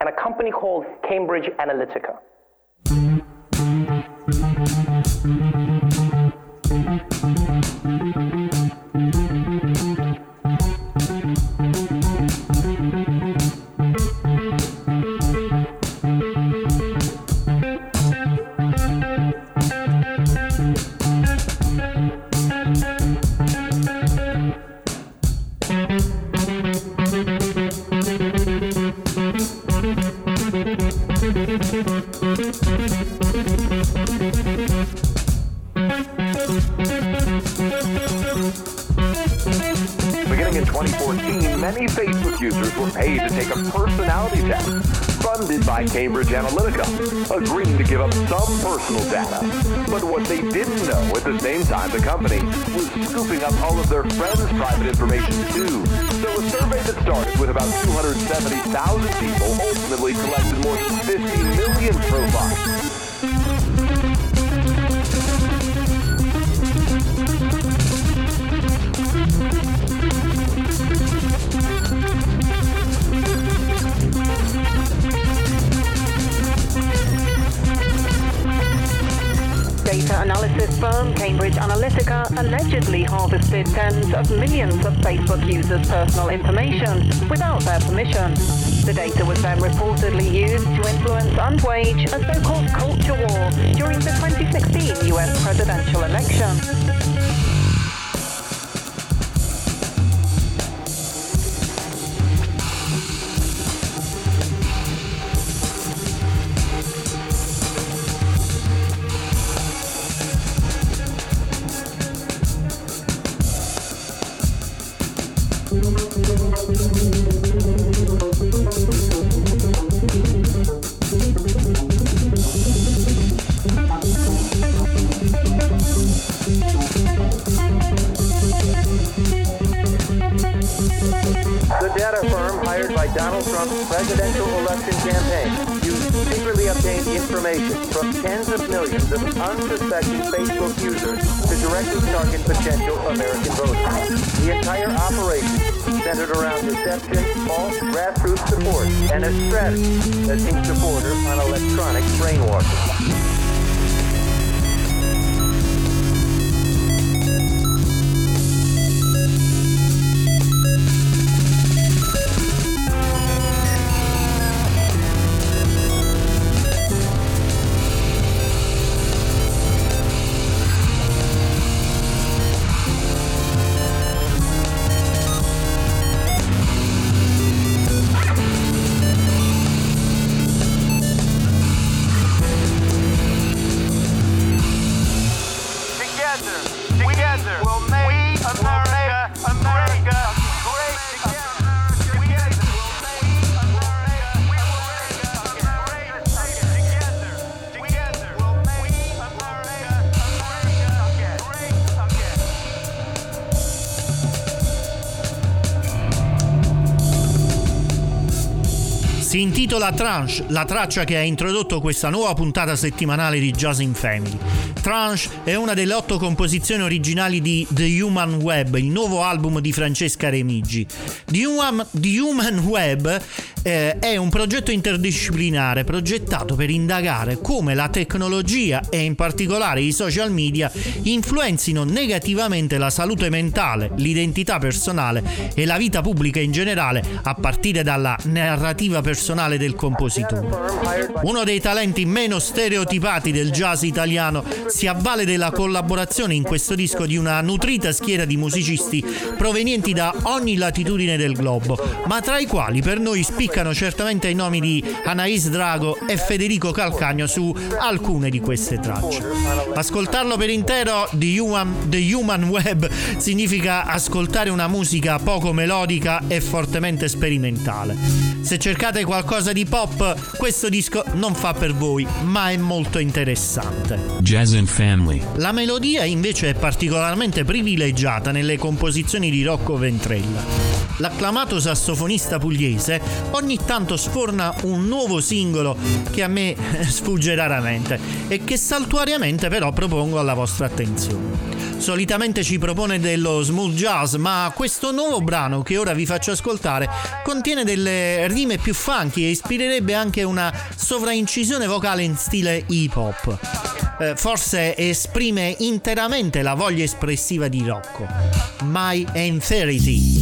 and a company called Cambridge Analytica. Many Facebook users were paid to take a personality test funded by Cambridge Analytica, agreeing to give up some personal data. But what they didn't know at the same time, the company was scooping up all of their friends' private information too. So a survey that started with about 270,000 people ultimately collected more than 50 million profiles. Data analysis firm Cambridge Analytica allegedly harvested tens of millions of Facebook users' personal information without their permission. The data was then reportedly used to influence and wage a so-called culture war during the 2016 US presidential election. Madison, that team supporter on electronic brainwashing. Si intitola Tranche, la traccia che ha introdotto questa nuova puntata settimanale di Jazz in Family. Tranche è una delle otto composizioni originali di The Human Web, il nuovo album di Francesca Remigi. The Human, The Human Web eh, è un progetto interdisciplinare progettato per indagare come la tecnologia e in particolare i social media influenzino negativamente la salute mentale, l'identità personale e la vita pubblica in generale a partire dalla narrativa personale del compositore. Uno dei talenti meno stereotipati del jazz italiano si avvale della collaborazione in questo disco di una nutrita schiera di musicisti provenienti da ogni latitudine del globo, ma tra i quali per noi spicca spiccano certamente i nomi di Anais Drago e Federico Calcagno su alcune di queste tracce. Ascoltarlo per intero The Human, The Human Web significa ascoltare una musica poco melodica e fortemente sperimentale. Se cercate qualcosa di pop, questo disco non fa per voi, ma è molto interessante. Jazz and Family. La melodia invece è particolarmente privilegiata nelle composizioni di Rocco Ventrella. L'acclamato sassofonista pugliese ogni tanto sforna un nuovo singolo che a me sfugge raramente e che saltuariamente però propongo alla vostra attenzione. Solitamente ci propone dello smooth jazz, ma questo nuovo brano che ora vi faccio ascoltare contiene delle rime più funky e ispirerebbe anche una sovraincisione vocale in stile hip hop. Eh, forse esprime interamente la voglia espressiva di Rocco. My Enferity.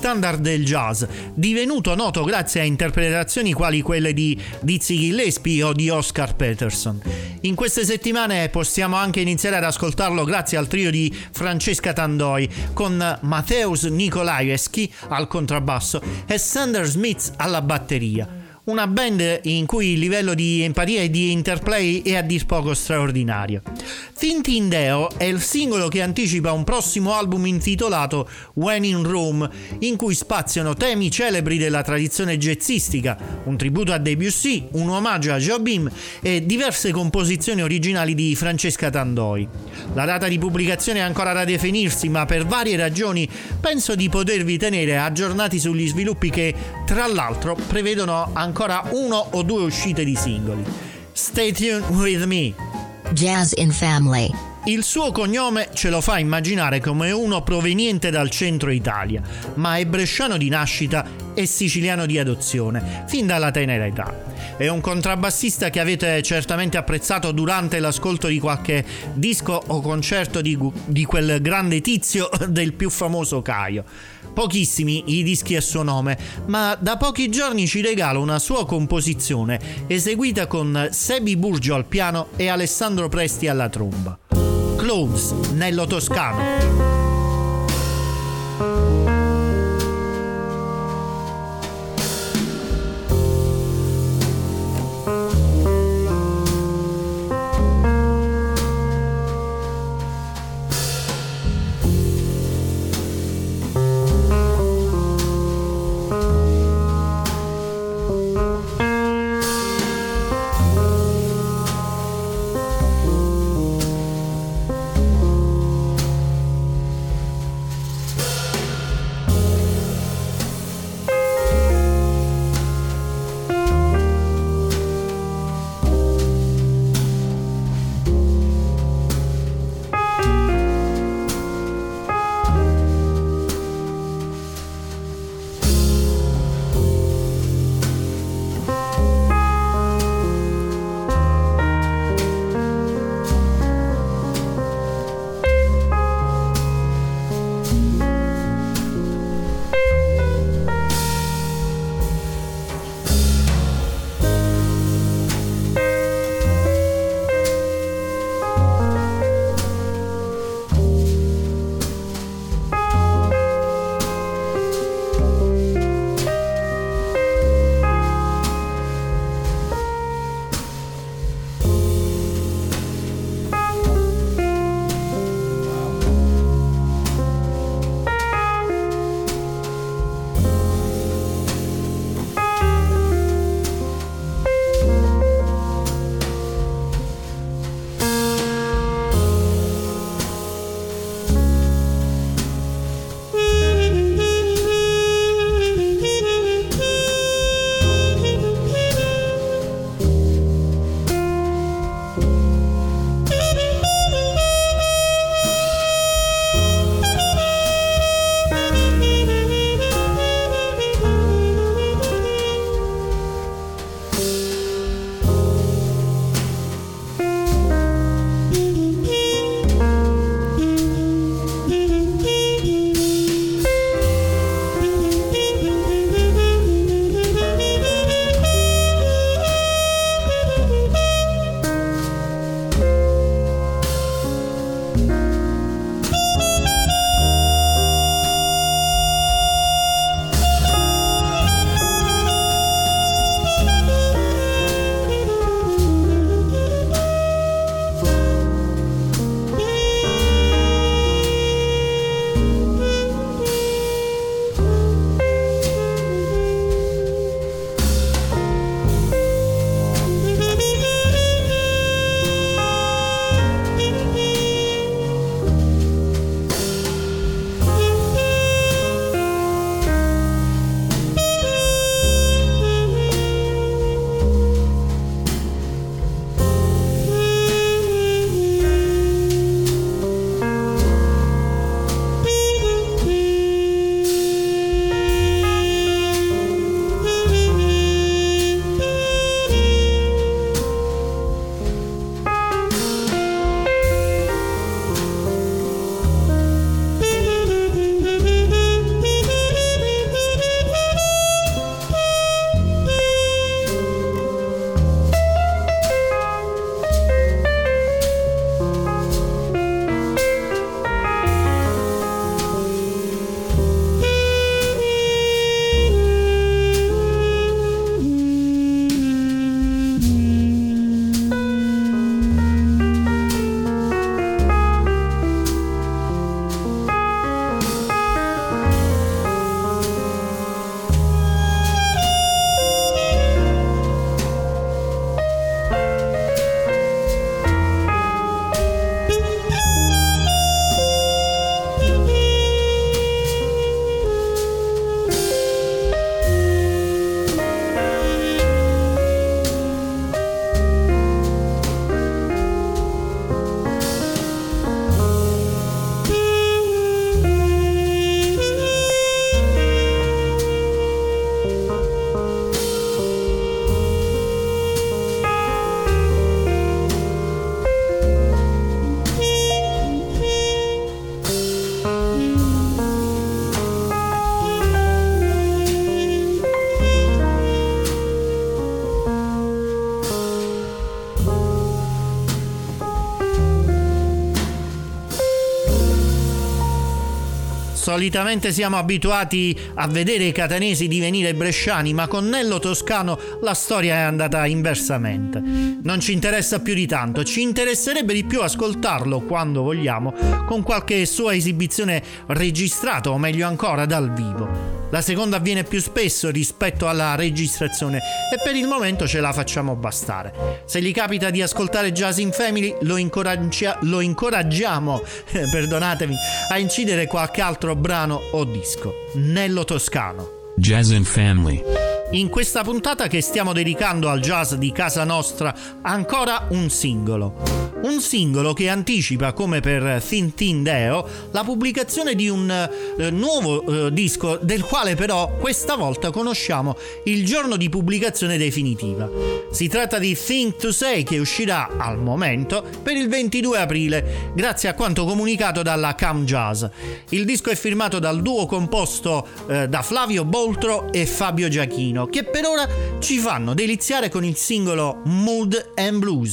Standard del jazz, divenuto noto grazie a interpretazioni quali quelle di Dizzy Gillespie o di Oscar Peterson. In queste settimane possiamo anche iniziare ad ascoltarlo grazie al trio di Francesca Tandoi con Mateusz Nikolaevski al contrabbasso e Sander Smith alla batteria una band in cui il livello di empatia e di interplay è a dir poco straordinario. Tintindeo è il singolo che anticipa un prossimo album intitolato When in Rome, in cui spaziano temi celebri della tradizione jazzistica, un tributo a Debussy, un omaggio a Jobim e diverse composizioni originali di Francesca Tandoi. La data di pubblicazione è ancora da definirsi, ma per varie ragioni penso di potervi tenere aggiornati sugli sviluppi che, tra l'altro, prevedono ancora uno o due uscite di singoli. Stay tuned with me. Jazz in Family. Il suo cognome ce lo fa immaginare come uno proveniente dal centro Italia, ma è bresciano di nascita e siciliano di adozione, fin dalla tenera età. È un contrabbassista che avete certamente apprezzato durante l'ascolto di qualche disco o concerto di, di quel grande tizio del più famoso Caio. Pochissimi i dischi a suo nome, ma da pochi giorni ci regala una sua composizione eseguita con Sebi Burgio al piano e Alessandro Presti alla tromba. Clothes, Nello Toscano. Solitamente siamo abituati a vedere i catanesi divenire bresciani, ma con Nello Toscano la storia è andata inversamente. Non ci interessa più di tanto, ci interesserebbe di più ascoltarlo quando vogliamo, con qualche sua esibizione registrata o meglio ancora dal vivo. La seconda avviene più spesso rispetto alla registrazione e per il momento ce la facciamo bastare. Se gli capita di ascoltare Jazz in Family, lo, incoraggia- lo incoraggiamo, eh, perdonatemi, a incidere qualche altro brano o disco. Nello Toscano. Jazz and Family. In questa puntata che stiamo dedicando al jazz di casa nostra, ancora un singolo. Un singolo che anticipa, come per Thin Thin Deo, la pubblicazione di un eh, nuovo eh, disco del quale però questa volta conosciamo il giorno di pubblicazione definitiva. Si tratta di Think to Say che uscirà al momento per il 22 aprile, grazie a quanto comunicato dalla Cam Jazz. Il disco è firmato dal duo composto eh, da Flavio Boltro e Fabio Giachino, che per ora ci fanno deliziare con il singolo Mood and Blues.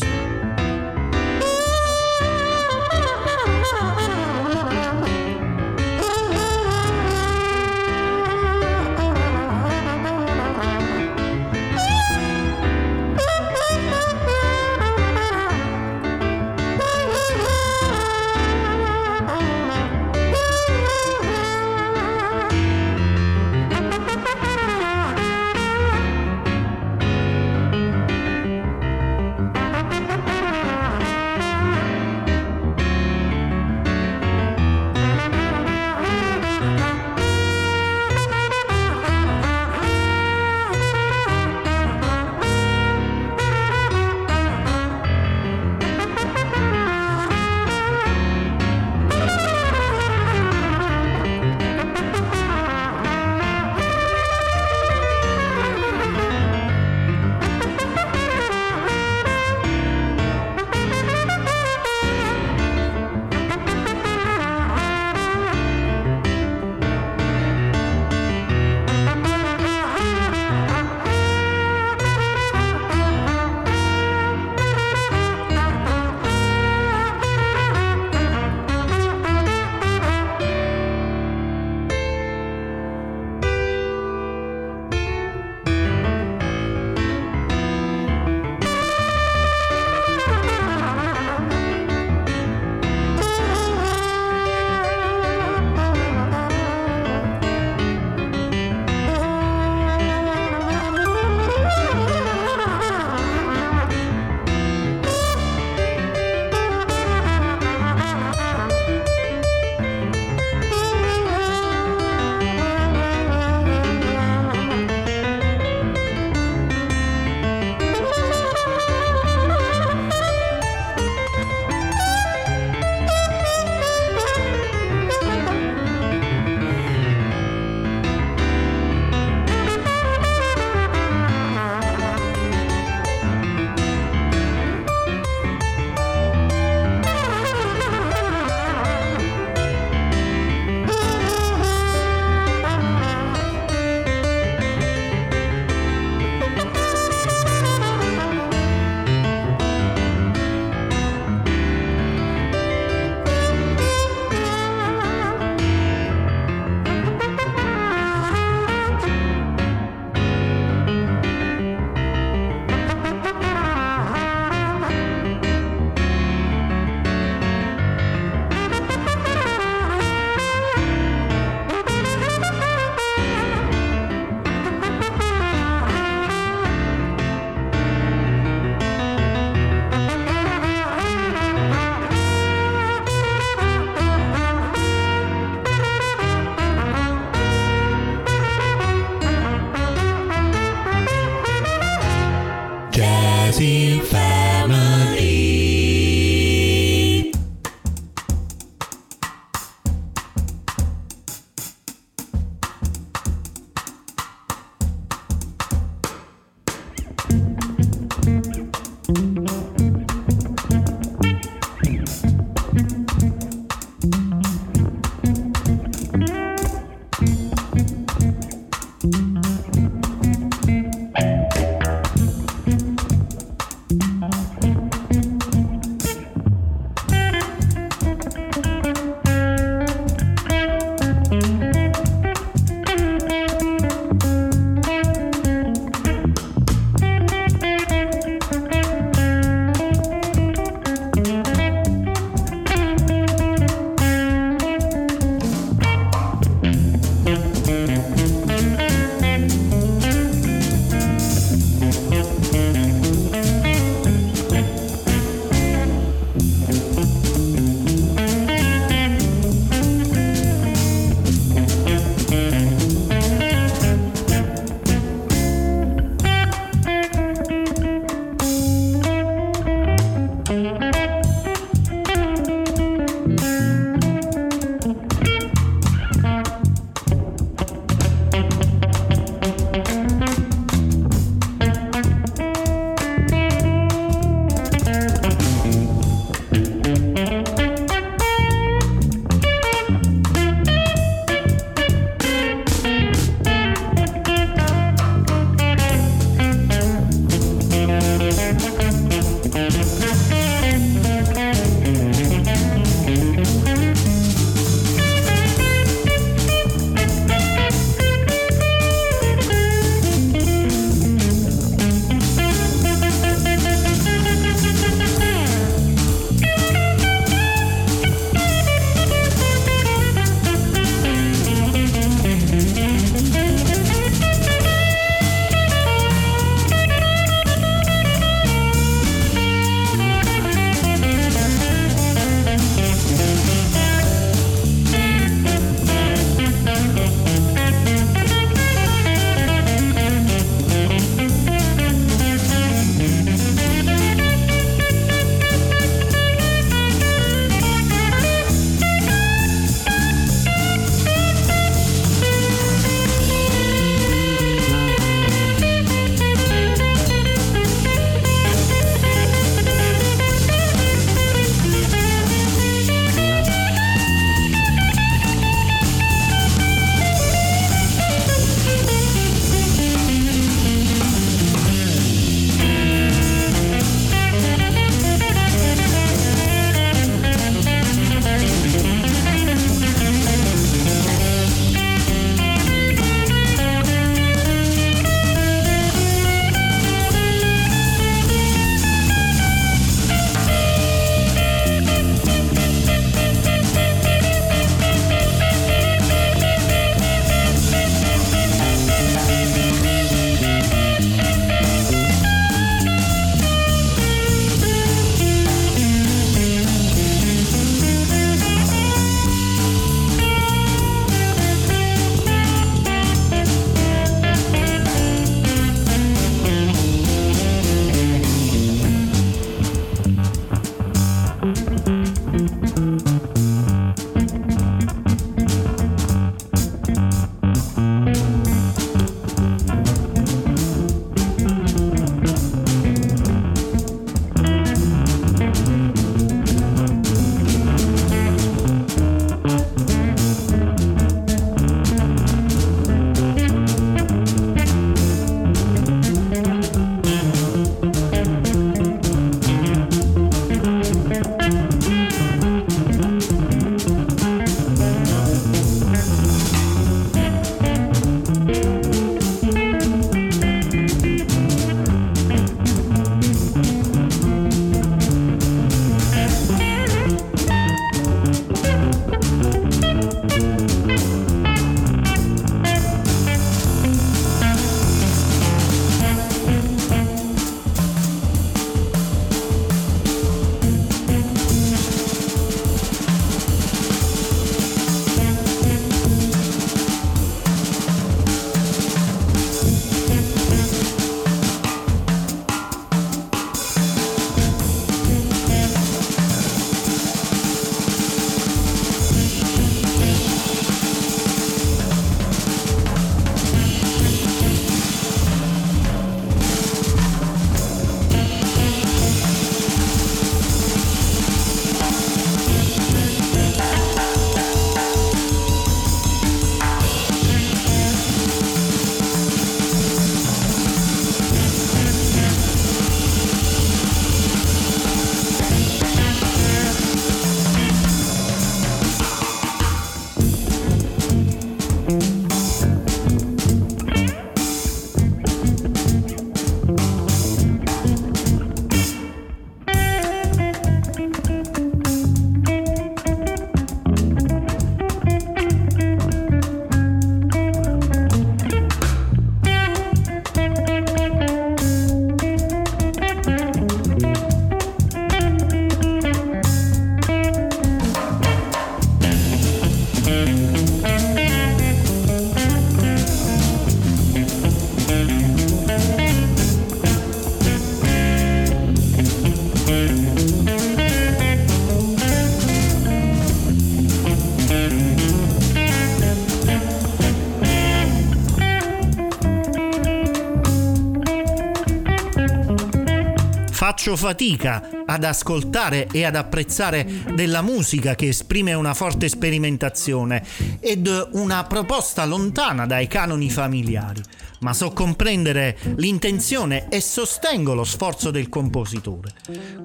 Fatica ad ascoltare e ad apprezzare della musica che esprime una forte sperimentazione ed una proposta lontana dai canoni familiari ma so comprendere l'intenzione e sostengo lo sforzo del compositore.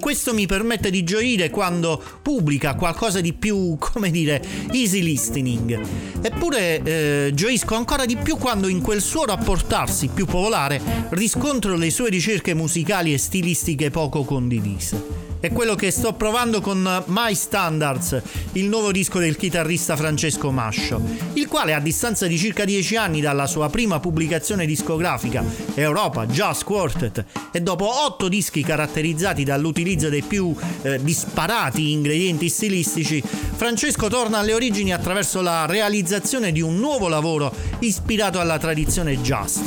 Questo mi permette di gioire quando pubblica qualcosa di più, come dire, easy listening. Eppure eh, gioisco ancora di più quando in quel suo rapportarsi più popolare riscontro le sue ricerche musicali e stilistiche poco condivise. È quello che sto provando con My Standards, il nuovo disco del chitarrista Francesco Mascio, il quale a distanza di circa dieci anni dalla sua prima pubblicazione discografica, Europa Jazz Quartet, e dopo otto dischi caratterizzati dall'utilizzo dei più eh, disparati ingredienti stilistici, Francesco torna alle origini attraverso la realizzazione di un nuovo lavoro ispirato alla tradizione jazz.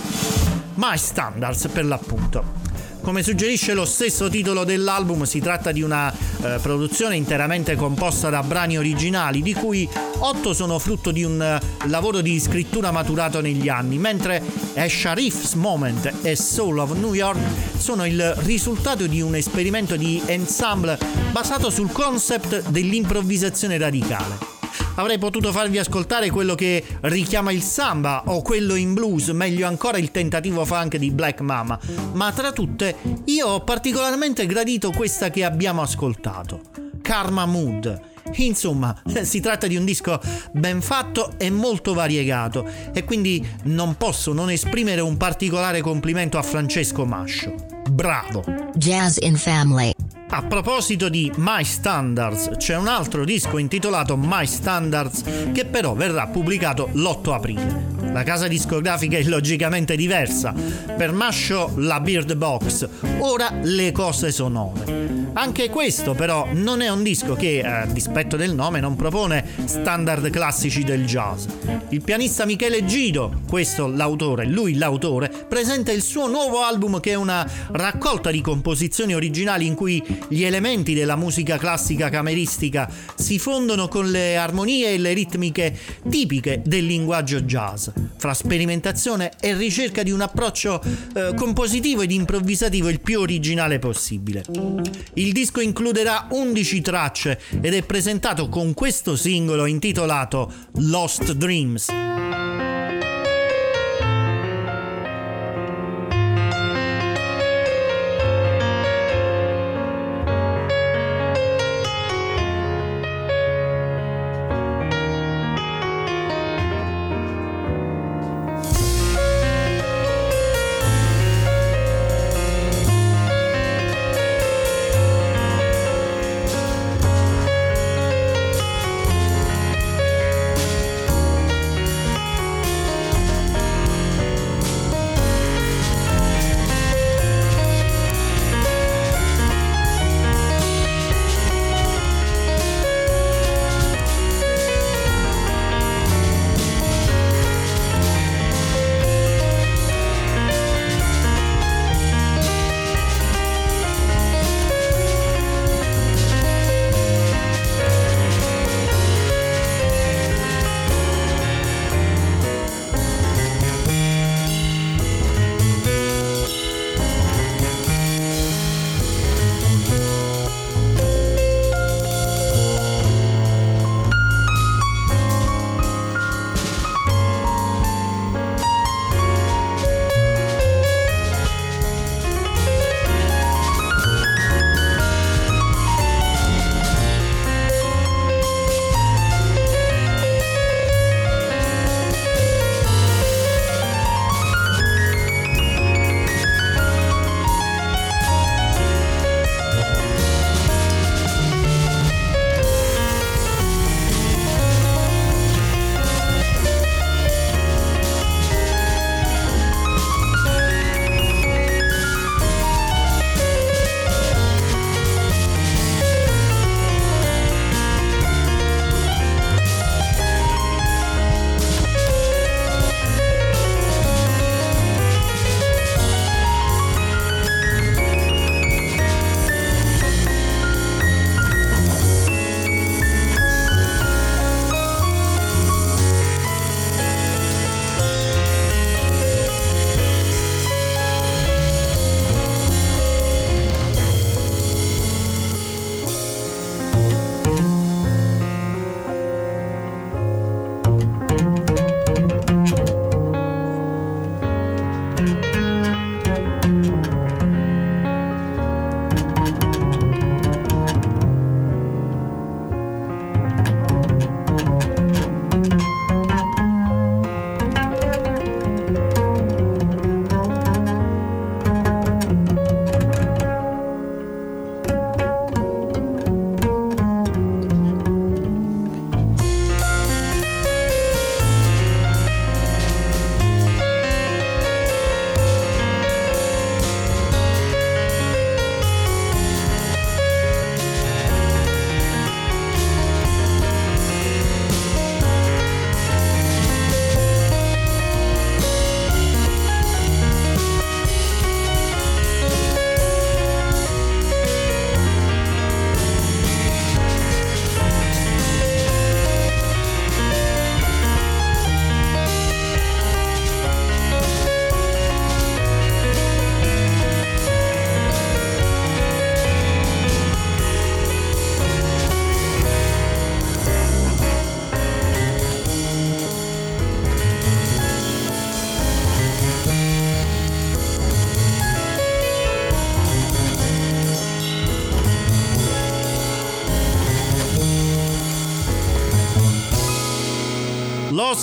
My Standards per l'appunto. Come suggerisce lo stesso titolo dell'album, si tratta di una eh, produzione interamente composta da brani originali, di cui otto sono frutto di un uh, lavoro di scrittura maturato negli anni, mentre A Sharif's Moment e Soul of New York sono il risultato di un esperimento di ensemble basato sul concept dell'improvvisazione radicale. Avrei potuto farvi ascoltare quello che richiama il samba o quello in blues, meglio ancora il tentativo funk di Black Mama, ma tra tutte io ho particolarmente gradito questa che abbiamo ascoltato, Karma Mood. Insomma, si tratta di un disco ben fatto e molto variegato e quindi non posso non esprimere un particolare complimento a Francesco Mascio. Bravo! Jazz in Family. A proposito di My Standards, c'è un altro disco intitolato My Standards che però verrà pubblicato l'8 aprile. La casa discografica è logicamente diversa. Per Mascio la Beard Box, ora le cose sonore. Anche questo però non è un disco che, a dispetto del nome, non propone standard classici del jazz. Il pianista Michele Gido, questo l'autore, lui l'autore, presenta il suo nuovo album che è una raccolta di composizioni originali in cui gli elementi della musica classica cameristica si fondono con le armonie e le ritmiche tipiche del linguaggio jazz, fra sperimentazione e ricerca di un approccio eh, compositivo ed improvvisativo il più originale possibile. Il disco includerà 11 tracce ed è presentato con questo singolo intitolato Lost Dreams.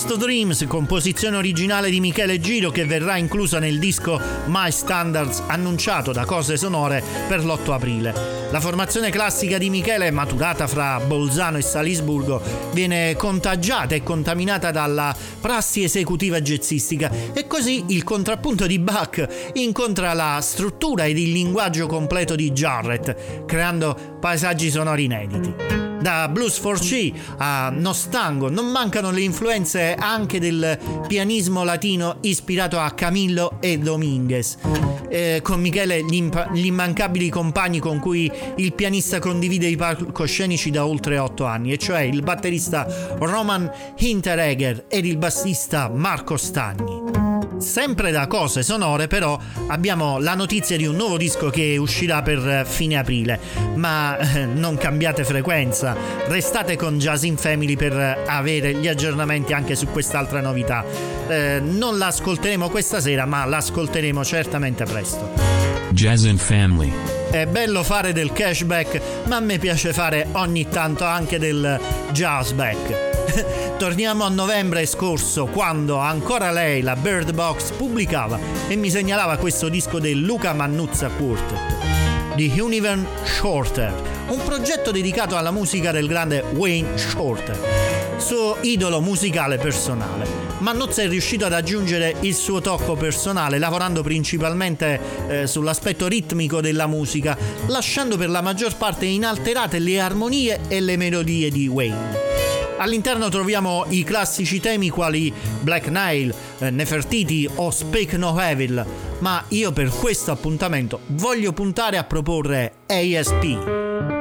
Lost Dreams, composizione originale di Michele Giro che verrà inclusa nel disco My Standards annunciato da Cose Sonore per l'8 aprile. La formazione classica di Michele, maturata fra Bolzano e Salisburgo, viene contagiata e contaminata dalla prassi esecutiva jazzistica e così il contrappunto di Bach incontra la struttura ed il linguaggio completo di Jarrett, creando paesaggi sonori inediti. Da Blues for C a Nostango non mancano le influenze anche del pianismo latino ispirato a Camillo e Dominguez. Eh, con Michele gli, impa- gli immancabili compagni con cui il pianista condivide i palcoscenici da oltre otto anni, e cioè il batterista Roman Hinteregger ed il bassista Marco Stagni. Sempre da cose sonore però abbiamo la notizia di un nuovo disco che uscirà per fine aprile, ma eh, non cambiate frequenza, restate con Jazz in Family per avere gli aggiornamenti anche su quest'altra novità. Eh, non la ascolteremo questa sera, ma l'ascolteremo certamente presto. Jazz in Family. È bello fare del cashback, ma a me piace fare ogni tanto anche del jazzback. Torniamo a novembre scorso, quando ancora lei, la Bird Box, pubblicava e mi segnalava questo disco del Luca Mannuzza Quartet. The Universe Shorter, un progetto dedicato alla musica del grande Wayne Shorter, suo idolo musicale personale. Mannuzza è riuscito ad aggiungere il suo tocco personale lavorando principalmente eh, sull'aspetto ritmico della musica, lasciando per la maggior parte inalterate le armonie e le melodie di Wayne. All'interno troviamo i classici temi quali Black Nile, eh, Nefertiti o Speak No Evil, ma io per questo appuntamento voglio puntare a proporre ASP.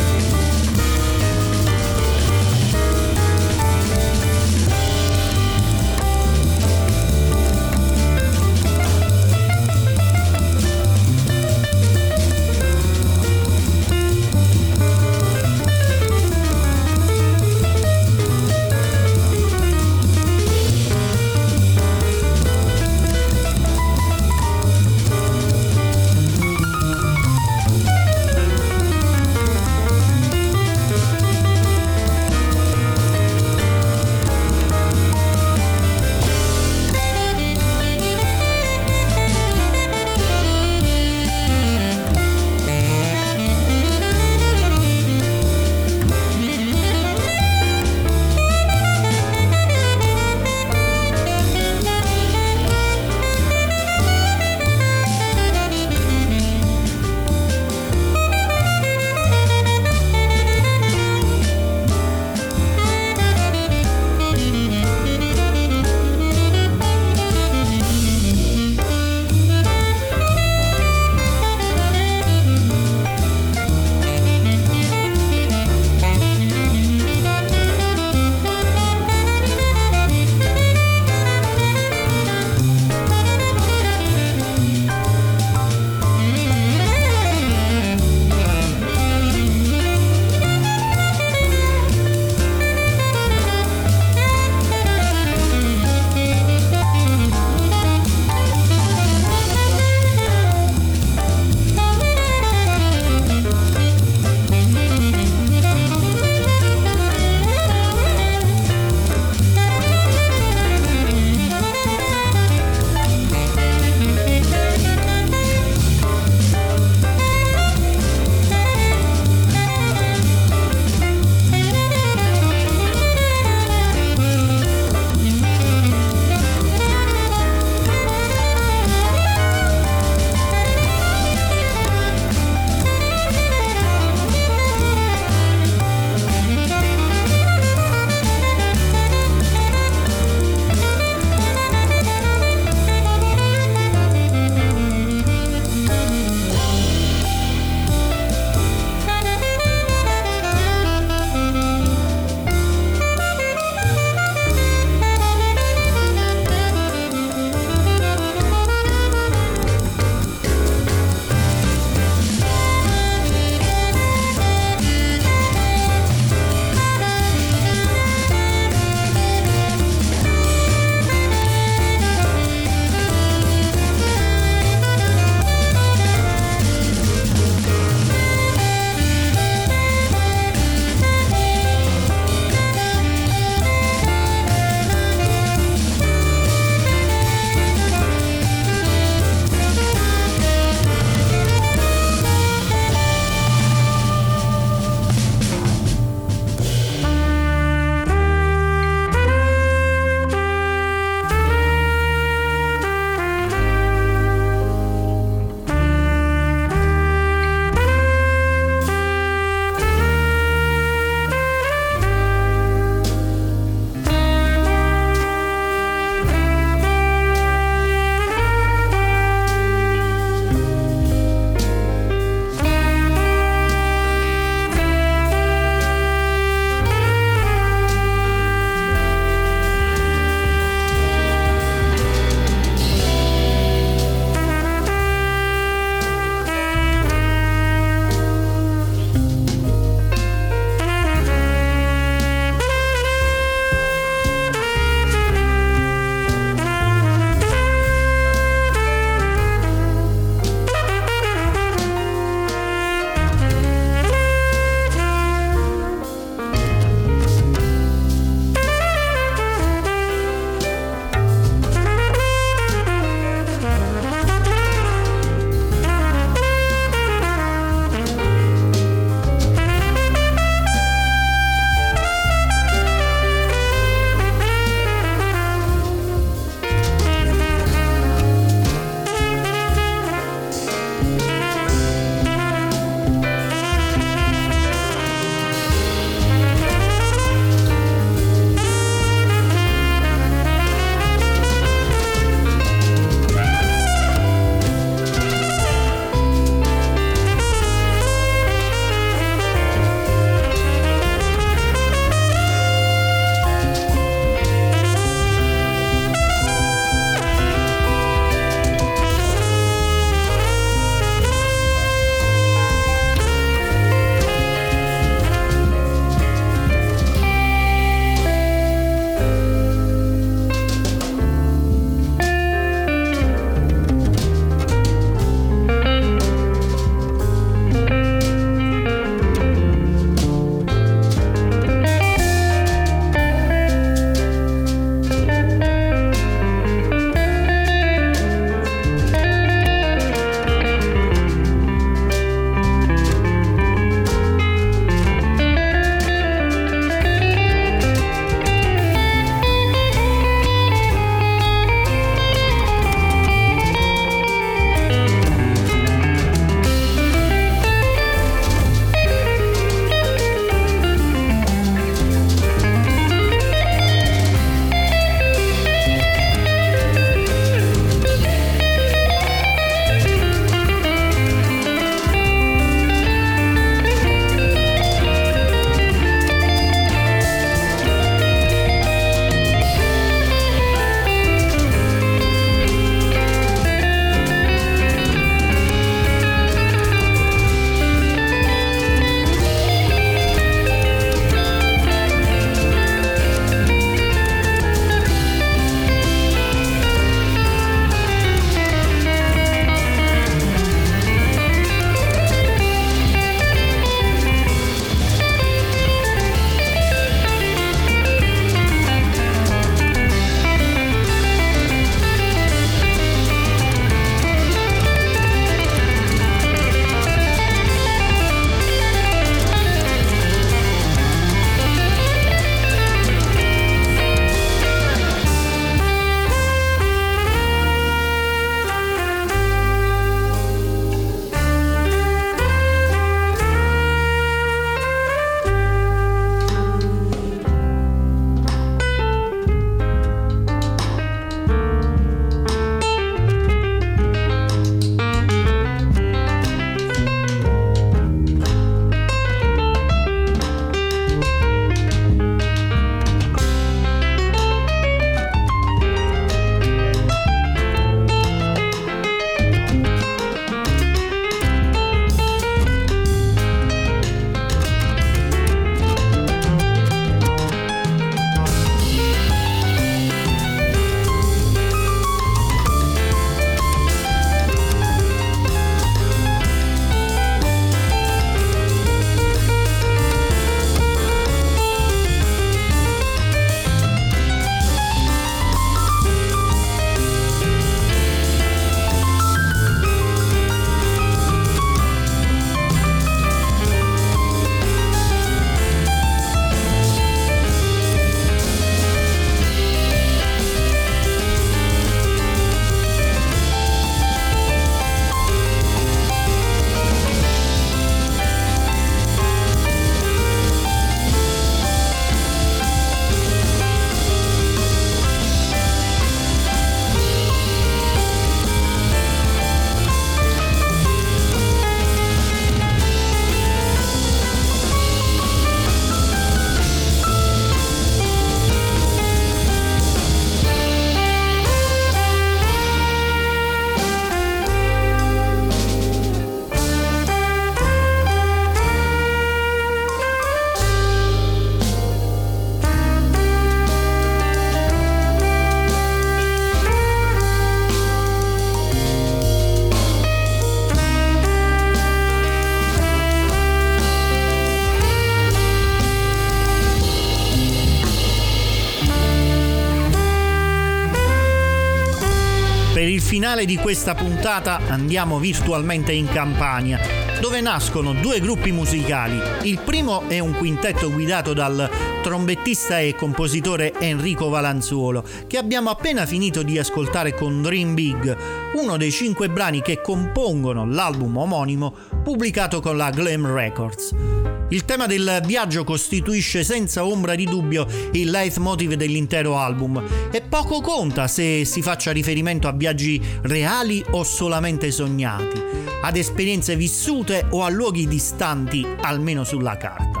Di questa puntata andiamo virtualmente in Campania, dove nascono due gruppi musicali. Il primo è un quintetto guidato dal trombettista e compositore Enrico Valanzuolo, che abbiamo appena finito di ascoltare con Dream Big, uno dei cinque brani che compongono l'album omonimo pubblicato con la Glam Records. Il tema del viaggio costituisce senza ombra di dubbio il leitmotiv dell'intero album e poco conta se si faccia riferimento a viaggi reali o solamente sognati, ad esperienze vissute o a luoghi distanti almeno sulla carta.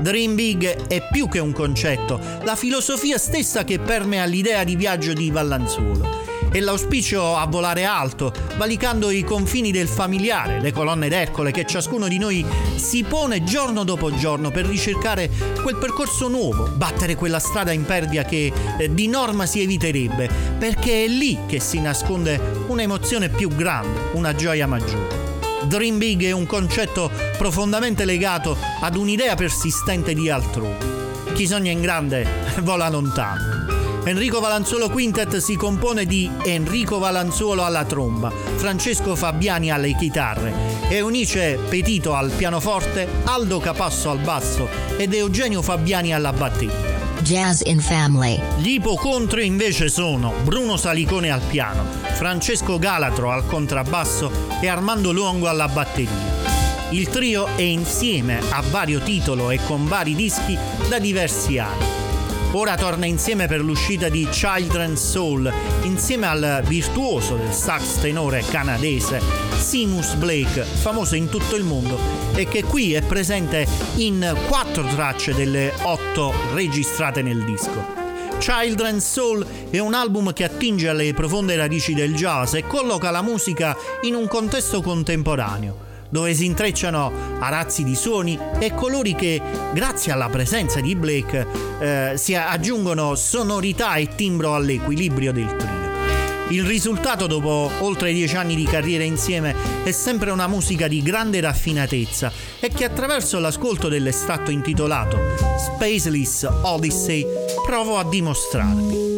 Dream Big è più che un concetto, la filosofia stessa che permea l'idea di viaggio di Vallanzuolo e l'auspicio a volare alto, valicando i confini del familiare, le colonne d'Ercole che ciascuno di noi si pone giorno dopo giorno per ricercare quel percorso nuovo, battere quella strada impervia che eh, di norma si eviterebbe, perché è lì che si nasconde un'emozione più grande, una gioia maggiore. Dream Big è un concetto profondamente legato ad un'idea persistente di altrove. Chi sogna in grande vola lontano. Enrico Valanzuolo Quintet si compone di Enrico Valanzuolo alla tromba, Francesco Fabiani alle chitarre, Eunice Petito al pianoforte, Aldo Capasso al basso ed Eugenio Fabiani alla batteria. Jazz in Family. Gli ipocontri invece sono Bruno Salicone al piano, Francesco Galatro al contrabbasso e Armando Luongo alla batteria. Il trio è insieme a vario titolo e con vari dischi da diversi anni. Ora torna insieme per l'uscita di Children's Soul, insieme al virtuoso del sax tenore canadese Seamus Blake, famoso in tutto il mondo e che qui è presente in quattro tracce delle otto registrate nel disco. Children's Soul è un album che attinge alle profonde radici del jazz e colloca la musica in un contesto contemporaneo dove si intrecciano arazzi di suoni e colori che, grazie alla presenza di Blake, eh, si aggiungono sonorità e timbro all'equilibrio del trio. Il risultato, dopo oltre dieci anni di carriera insieme, è sempre una musica di grande raffinatezza e che attraverso l'ascolto dell'estratto intitolato Spaceless Odyssey provo a dimostrarvi.